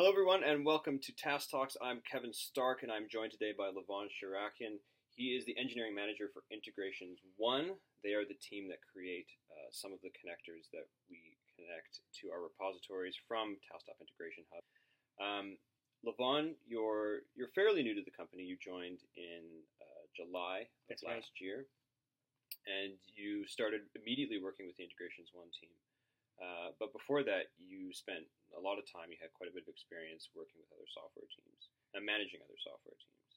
Hello, everyone, and welcome to Task Talks. I'm Kevin Stark, and I'm joined today by Levon Shirakian. He is the engineering manager for Integrations One. They are the team that create uh, some of the connectors that we connect to our repositories from Tasktop Integration Hub. Um, Levon, you're you're fairly new to the company. You joined in uh, July of That's last right. year, and you started immediately working with the Integrations One team. Uh, but before that, you spent a lot of time. You had quite a bit of experience working with other software teams and managing other software teams.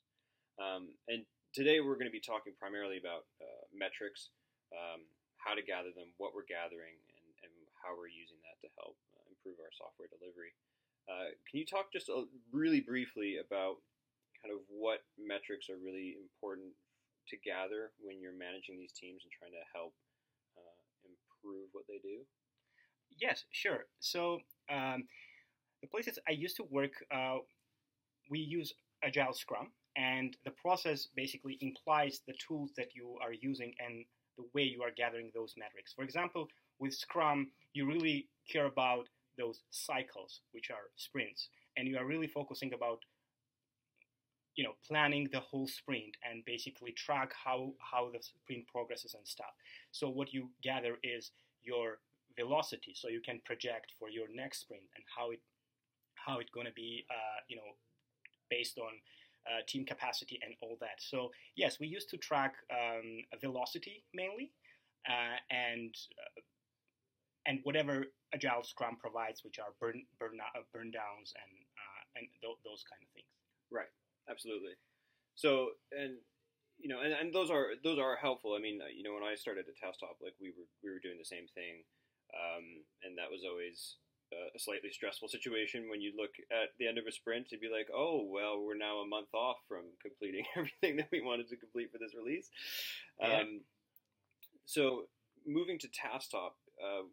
Um, and today, we're going to be talking primarily about uh, metrics, um, how to gather them, what we're gathering, and, and how we're using that to help uh, improve our software delivery. Uh, can you talk just a, really briefly about kind of what metrics are really important to gather when you're managing these teams and trying to help uh, improve what they do? Yes, sure. So um, the places I used to work, uh, we use Agile Scrum, and the process basically implies the tools that you are using and the way you are gathering those metrics. For example, with Scrum, you really care about those cycles, which are sprints, and you are really focusing about you know planning the whole sprint and basically track how how the sprint progresses and stuff so what you gather is your velocity so you can project for your next sprint and how it how it's going to be uh, you know based on uh, team capacity and all that so yes we used to track um, velocity mainly uh, and uh, and whatever agile scrum provides which are burn burn, uh, burn downs and uh, and th- those kind of things Right. Absolutely. So, and you know, and, and those are those are helpful. I mean, you know, when I started at Tasktop, like we were we were doing the same thing, um, and that was always uh, a slightly stressful situation when you look at the end of a sprint to be like, oh, well, we're now a month off from completing everything that we wanted to complete for this release. Yeah. Um, so, moving to Tasktop, uh,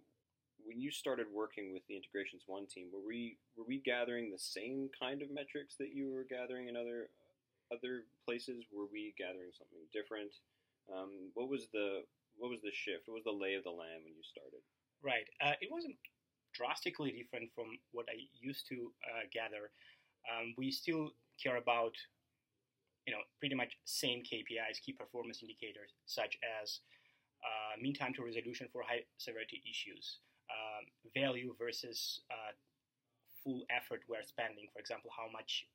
when you started working with the Integrations One team, were we were we gathering the same kind of metrics that you were gathering in other other places? Were we gathering something different? Um, what was the what was the shift? What was the lay of the land when you started? Right. Uh, it wasn't drastically different from what I used to uh, gather. Um, we still care about, you know, pretty much same KPIs, key performance indicators, such as uh, mean time to resolution for high severity issues, um, value versus uh, full effort we're spending. For example, how much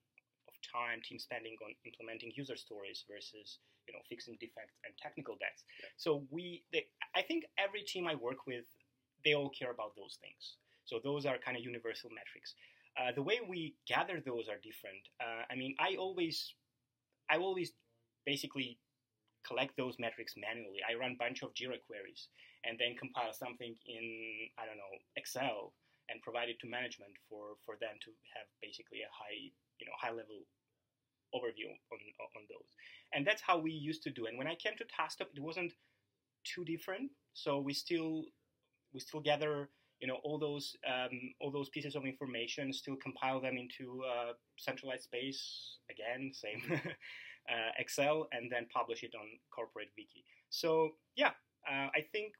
of time team spending on implementing user stories versus you know fixing defects and technical debts. Yeah. So we, they, I think every team I work with, they all care about those things. So those are kind of universal metrics. Uh, the way we gather those are different. Uh, I mean, I always, I always basically collect those metrics manually. I run a bunch of Jira queries and then compile something in I don't know Excel and provide it to management for, for them to have basically a high you know high level overview on on those. And that's how we used to do. And when I came to Tasktop, it wasn't too different. So we still we still gather you know all those um, all those pieces of information, still compile them into uh, centralized space again, same uh, Excel, and then publish it on corporate wiki. So yeah, uh, I think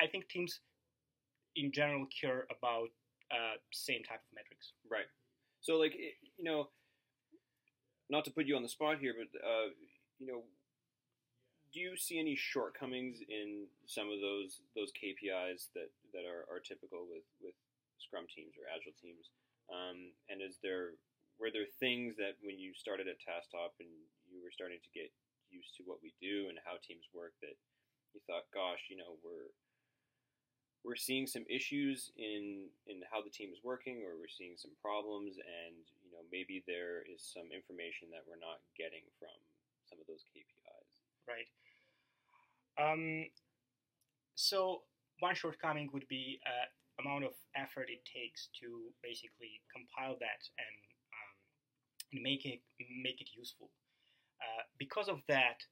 I think teams in general care about uh, same type of metrics. Right. So, like, you know, not to put you on the spot here, but uh, you know, do you see any shortcomings in some of those those KPIs that that are, are typical with with Scrum teams or Agile teams? Um, and is there were there things that when you started at Tasktop and you were starting to get used to what we do and how teams work that you thought, gosh, you know, we're we're seeing some issues in in how the team is working or we're seeing some problems and you know maybe there is some information that we're not getting from some of those KPIs. Right. Um, so one shortcoming would be uh, amount of effort it takes to basically compile that and um, and make it make it useful. Uh, because of that,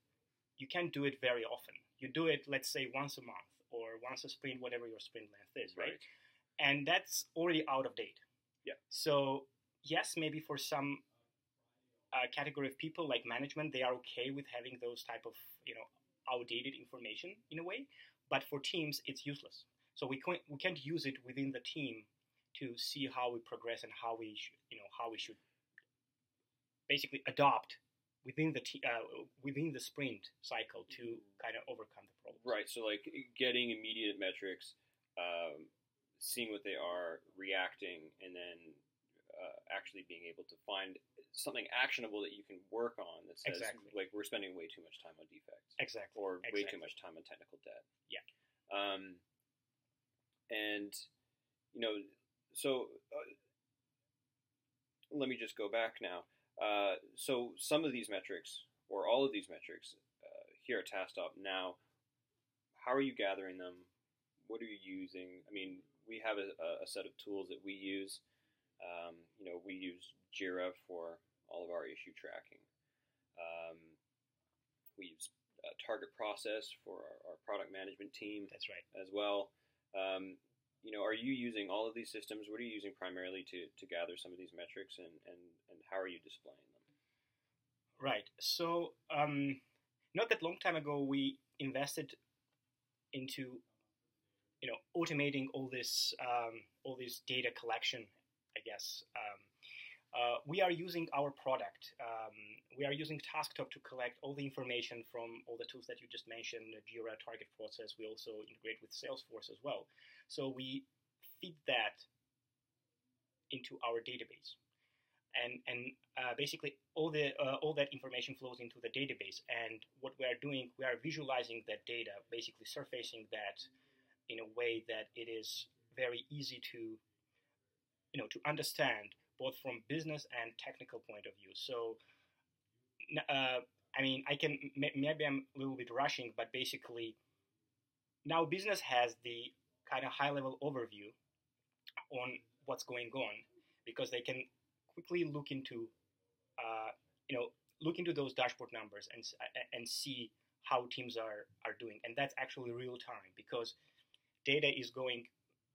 you can't do it very often. You do it, let's say, once a month or once a sprint, whatever your sprint length is, right? And that's already out of date. Yeah. So yes, maybe for some uh, category of people like management, they are okay with having those type of you know outdated information in a way. But for teams, it's useless. So we can't we can't use it within the team to see how we progress and how we sh- you know how we should basically adopt within the t- uh, within the sprint cycle to kind of overcome the problem. Right. So like getting immediate metrics, um, seeing what they are, reacting, and then uh, actually being able to find something actionable that you can work on that says Exactly. like we're spending way too much time on defects Exactly. or way too much time on technical debt. Yeah. Um, and you know, so uh, let me just go back now. Uh, so some of these metrics, or all of these metrics, uh, here at TaskTop now, how are you gathering them? What are you using? I mean, we have a, a set of tools that we use. Um, you know, we use Jira for all of our issue tracking. Um, we use uh, Target Process for our, our product management team That's right. as well. Um, you know, are you using all of these systems? What are you using primarily to, to gather some of these metrics, and, and, and how are you displaying them? Right. So, um, not that long time ago, we invested into, you know, automating all this, um, all this data collection. I guess um, uh, we are using our product. Um, we are using TaskTop to collect all the information from all the tools that you just mentioned, Jira Target Process. We also integrate with Salesforce as well. So we feed that into our database and and uh, basically all the uh, all that information flows into the database. And what we are doing, we are visualizing that data, basically surfacing that in a way that it is very easy to you know to understand both from business and technical point of view. So. Uh, I mean, I can maybe I'm a little bit rushing, but basically, now business has the kind of high level overview on what's going on because they can quickly look into uh, you know look into those dashboard numbers and and see how teams are are doing and that's actually real time because data is going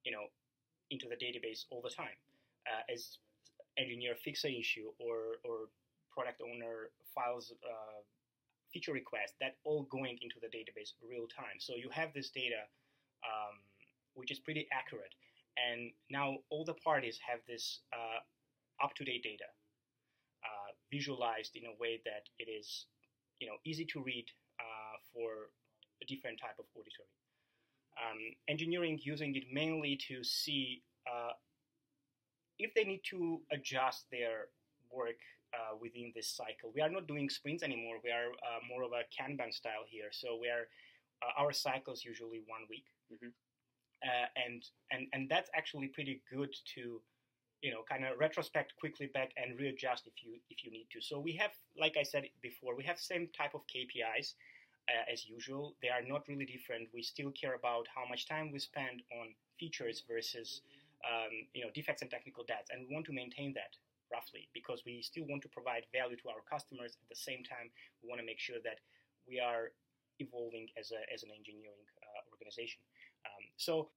you know into the database all the time uh, as engineer fix an issue or or product owner files uh, feature request that all going into the database real time. So you have this data um, which is pretty accurate. And now all the parties have this uh, up-to-date data uh, visualized in a way that it is you know easy to read uh, for a different type of auditory um, engineering using it mainly to see uh, if they need to adjust their work uh, within this cycle. We are not doing sprints anymore. We are uh, more of a kanban style here. So we are uh, our cycles usually one week. Mhm. uh, and and and that's actually pretty good to you know kind of retrospect quickly back and readjust if you if you need to. So we have like i said before we have same type of kpis uh, as usual they are not really different. We still care about how much time we spend on features versus um, you know defects and technical debts and we want to maintain that roughly because we still want to provide value to our customers. At the same time we want to make sure that we are evolving as, a, as an engineering uh, organization. Um, so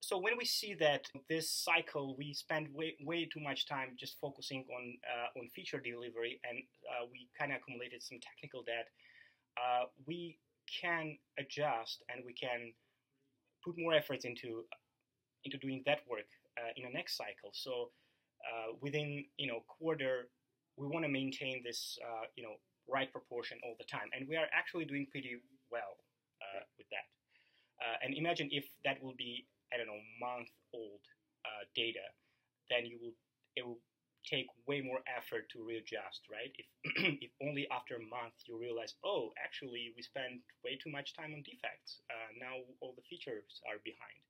so when we see that this cycle we spend way, way too much time just focusing on uh, on feature delivery and uh, we kind of accumulated some technical debt uh, we can adjust and we can put more efforts into into doing that work uh, in the next cycle. So uh, within you know quarter we want to maintain this uh, you know right proportion all the time. And we are actually doing pretty well uh, with that. Uh, and imagine if that will be I don't know month old uh, data, then you will it will take way more effort to readjust, right? If if only after a month you realize, oh, actually we spent way too much time on defects. Uh, now all the features are behind.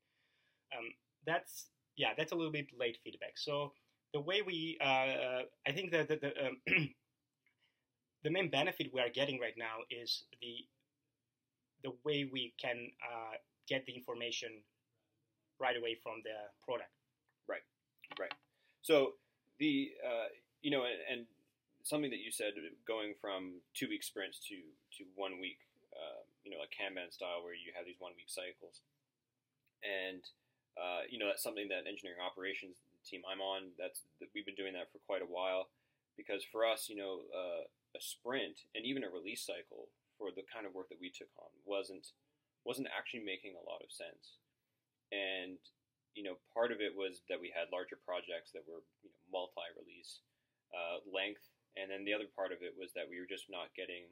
Um, that's yeah, that's a little bit late feedback. So the way we, uh, I think that the the, um, the main benefit we are getting right now is the the way we can uh, get the information right away from the product. Right. Right. So the uh, you know, and, and something that you said, going from two week sprints to to one week, uh, you know, like Kanban style, where you have these one week cycles, and uh, you know that's something that engineering operations team I'm on that's that we've been doing that for quite a while, because for us, you know, uh, a sprint and even a release cycle for the kind of work that we took on wasn't wasn't actually making a lot of sense, and you know, part of it was that we had larger projects that were you know, multi-release uh, length, and then the other part of it was that we were just not getting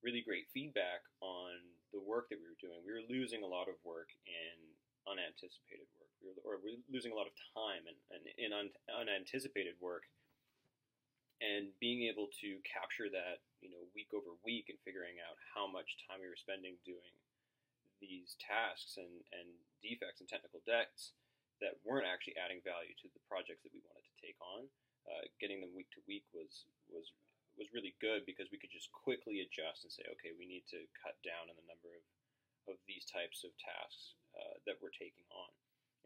really great feedback on the work that we were doing. We were losing a lot of work in unanticipated work, we were, or we were losing a lot of time in, in, in un, unanticipated work. And being able to capture that, you know, week over week, and figuring out how much time we were spending doing these tasks and, and defects and technical debts that weren't actually adding value to the projects that we wanted to take on. Uh, getting them week to week was was was really good because we could just quickly adjust and say, okay, we need to cut down on the number of, of these types of tasks uh, that we're taking on.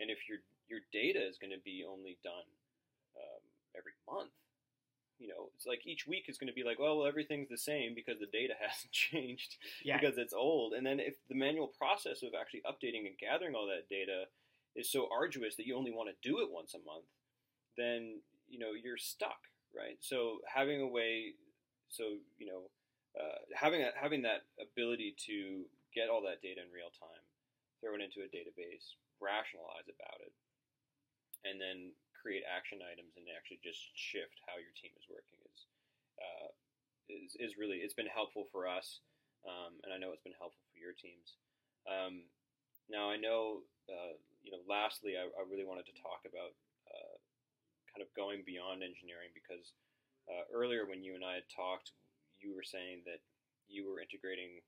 And if your your data is going to be only done um, every month, you know, it's like each week is going to be like, well, well, everything's the same because the data hasn't changed Yeah. because it's old. And then if the manual process of actually updating and gathering all that data is so arduous that you only want to do it once a month, then you know you're stuck, right? So having a way, so you know, uh, having a, having that ability to get all that data in real time, throw it into a database, rationalize about it, and then create action items and actually just shift how your team is working is uh, is, is really it's been helpful for us, um, and I know it's been helpful for your teams. Um, now I know uh, you know. Lastly, I, I, really wanted to talk about uh, kind of going beyond engineering because uh, earlier when you and I had talked, you were saying that you were integrating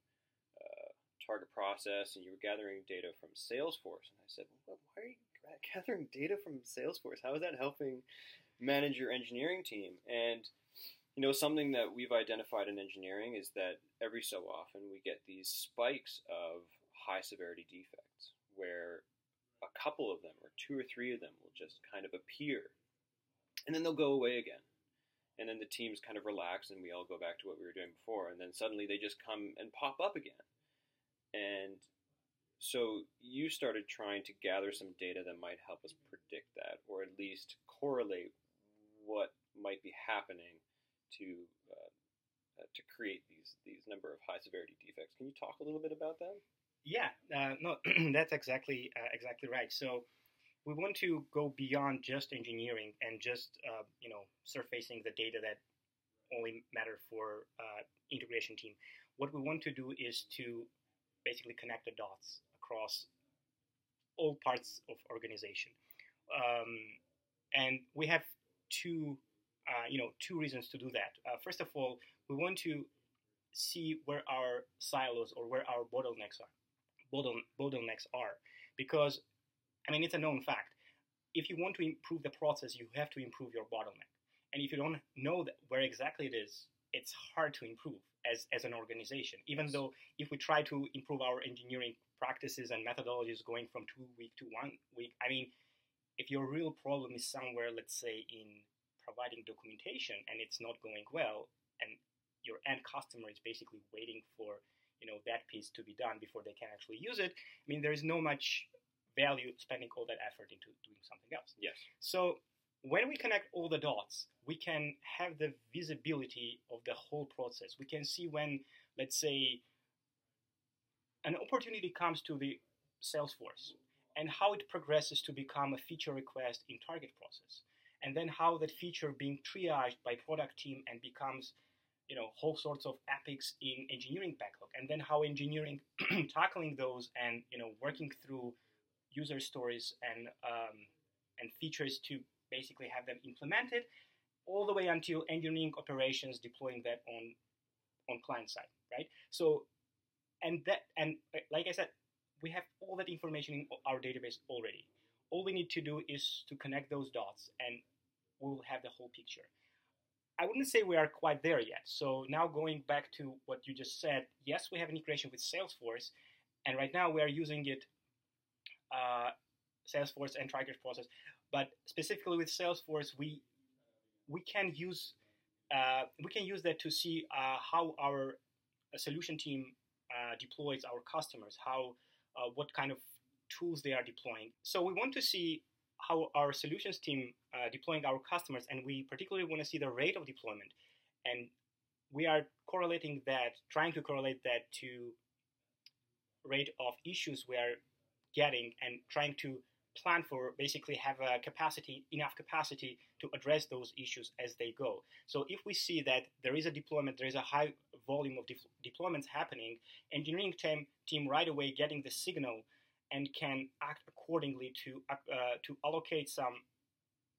uh, target process and you were gathering data from Salesforce, and I said, well, why are you gathering data from Salesforce? How is that helping manage your engineering team? And you know, something that we've identified in engineering is that every so often we get these spikes of high severity defects where a couple of them or two or three of them will just kind of appear and then they'll go away again. And then the teams kind of relax and we all go back to what we were doing before. And then suddenly they just come and pop up again. And so you started trying to gather some data that might help us predict that, or at least correlate what might be happening to uh, uh, to create these these number of high severity defects. Can you talk a little bit about that? Yeah, uh, no, that's exactly uh, exactly right. So we want to go beyond just engineering and just uh, you know surfacing the data that only matter for uh, integration team. What we want to do is to basically connect the dots across all parts of organization. Um, and we have two, uh, you know, two reasons to do that. Uh, first of all, we want to see where our silos or where our bottlenecks are, bottle, bottlenecks are, because I mean it's a known fact. If you want to improve the process, you have to improve your bottleneck, and if you don't know that where exactly it is, it's hard to improve as, as an organization. Even though if we try to improve our engineering practices and methodologies going from two week to one week, I mean, if your real problem is somewhere, let's say in providing documentation and it's not going well, and your end customer is basically waiting for you know that piece to be done before they can actually use it. I mean, there is no much value spending all that effort into doing something else. Yes. So when we connect all the dots, we can have the visibility of the whole process. We can see when, let's say, an opportunity comes to the Salesforce and how it progresses to become a feature request in target process. And then how that feature being triaged by product team and becomes, you know, whole sorts of epics in engineering backlog. And then how engineering tackling those and, you know, working through user stories and, um, and features to basically have them implemented all the way until engineering operations deploying that on on client side, right? So, and that and like I said, we have all that information in our database already. All we need to do is to connect those dots, and we'll have the whole picture. I wouldn't say we are quite there yet. So now going back to what you just said, yes, we have an integration with Salesforce, and right now we are using it, uh, Salesforce and Target Process. But specifically with Salesforce, we we can use uh, we can use that to see uh, how our uh, solution team uh, deploys our customers, how uh, what kind of tools they are deploying. So we want to see how our solutions team deploying our customers, and we particularly want to see the rate of deployment, and we are correlating that, trying to correlate that to rate of issues we are getting, and trying to plan for basically have a capacity enough capacity to address those issues as they go. So if we see that there is a deployment there is a high volume of de- deployments happening engineering team team right away getting the signal and can act accordingly to uh, to allocate some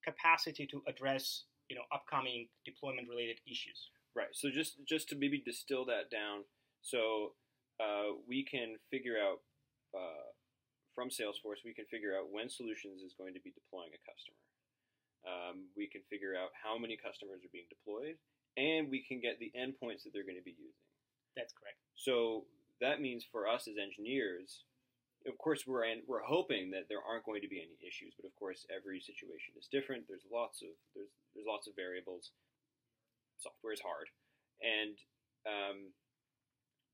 capacity to address you know upcoming deployment related issues. Right. So just just to maybe distill that down so uh, we can figure out uh, from Salesforce, we can figure out when Solutions is going to be deploying a customer. Um, we can figure out how many customers are being deployed, and we can get the endpoints that they're going to be using. That's correct. So that means for us as engineers, of course, we're in, we're hoping that there aren't going to be any issues, but of course, every situation is different. There's lots of there's there's lots of variables. Software is hard, and um,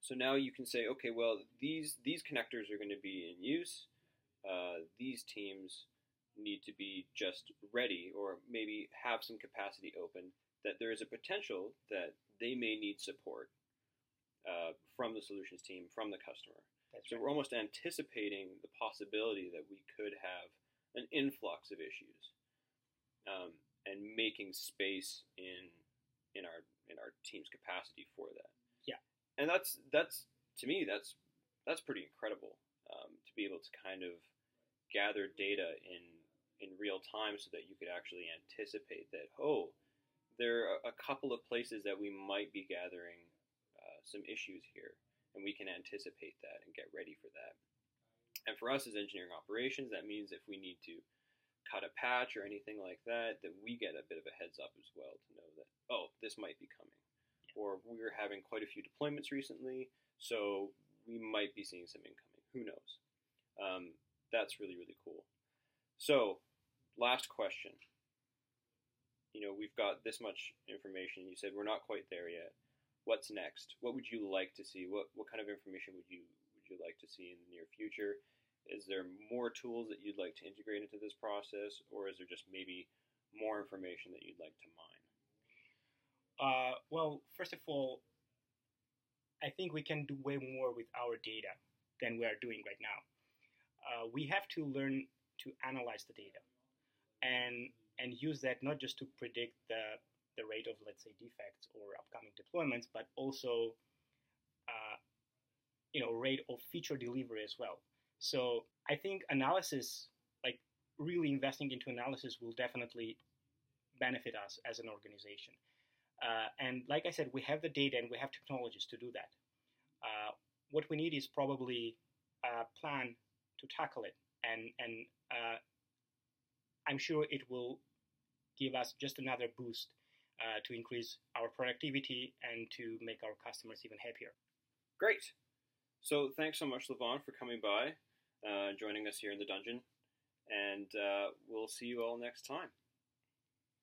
so now you can say, okay, well, these these connectors are going to be in use. Uh, these teams need to be just ready, or maybe have some capacity open. That there is a potential that they may need support uh, from the solutions team, from the customer. That's so right. we're almost anticipating the possibility that we could have an influx of issues, um, and making space in in our in our team's capacity for that. And that's that's to me that's that's pretty incredible um, to be able to kind of gather data in in real time so that you could actually anticipate that oh there are a couple of places that we might be gathering uh, some issues here and we can anticipate that and get ready for that. And for us as engineering operations that means if we need to cut a patch or anything like that that we get a bit of a heads up as well to know that oh this might be coming or we're having quite a few deployments recently so we might be seeing some incoming. Who knows? Um, that's really really cool. So last question. You know we've got this much information. You said we're not quite there yet. What's next? What would you like to see? What what kind of information would you would you like to see in the near future? Is there more tools that you'd like to integrate into this process or is there just maybe more information that you'd like to mine Uh, well, first of all, I think we can do way more with our data than we are doing right now. Uh, we have to learn to analyze the data and and use that not just to predict the the rate of let's say defects or upcoming deployments, but also uh, you know rate of feature delivery as well. So I think analysis, like really investing into analysis, will definitely benefit us as an organization. Uh, and like I said, we have the data and we have technologies to do that. Uh, what we need is probably a plan to tackle it, and and uh, I'm sure it will give us just another boost uh, to increase our productivity and to make our customers even happier. Great. So thanks so much, Levon, for coming by, uh, joining us here in the dungeon, and uh, we'll see you all next time.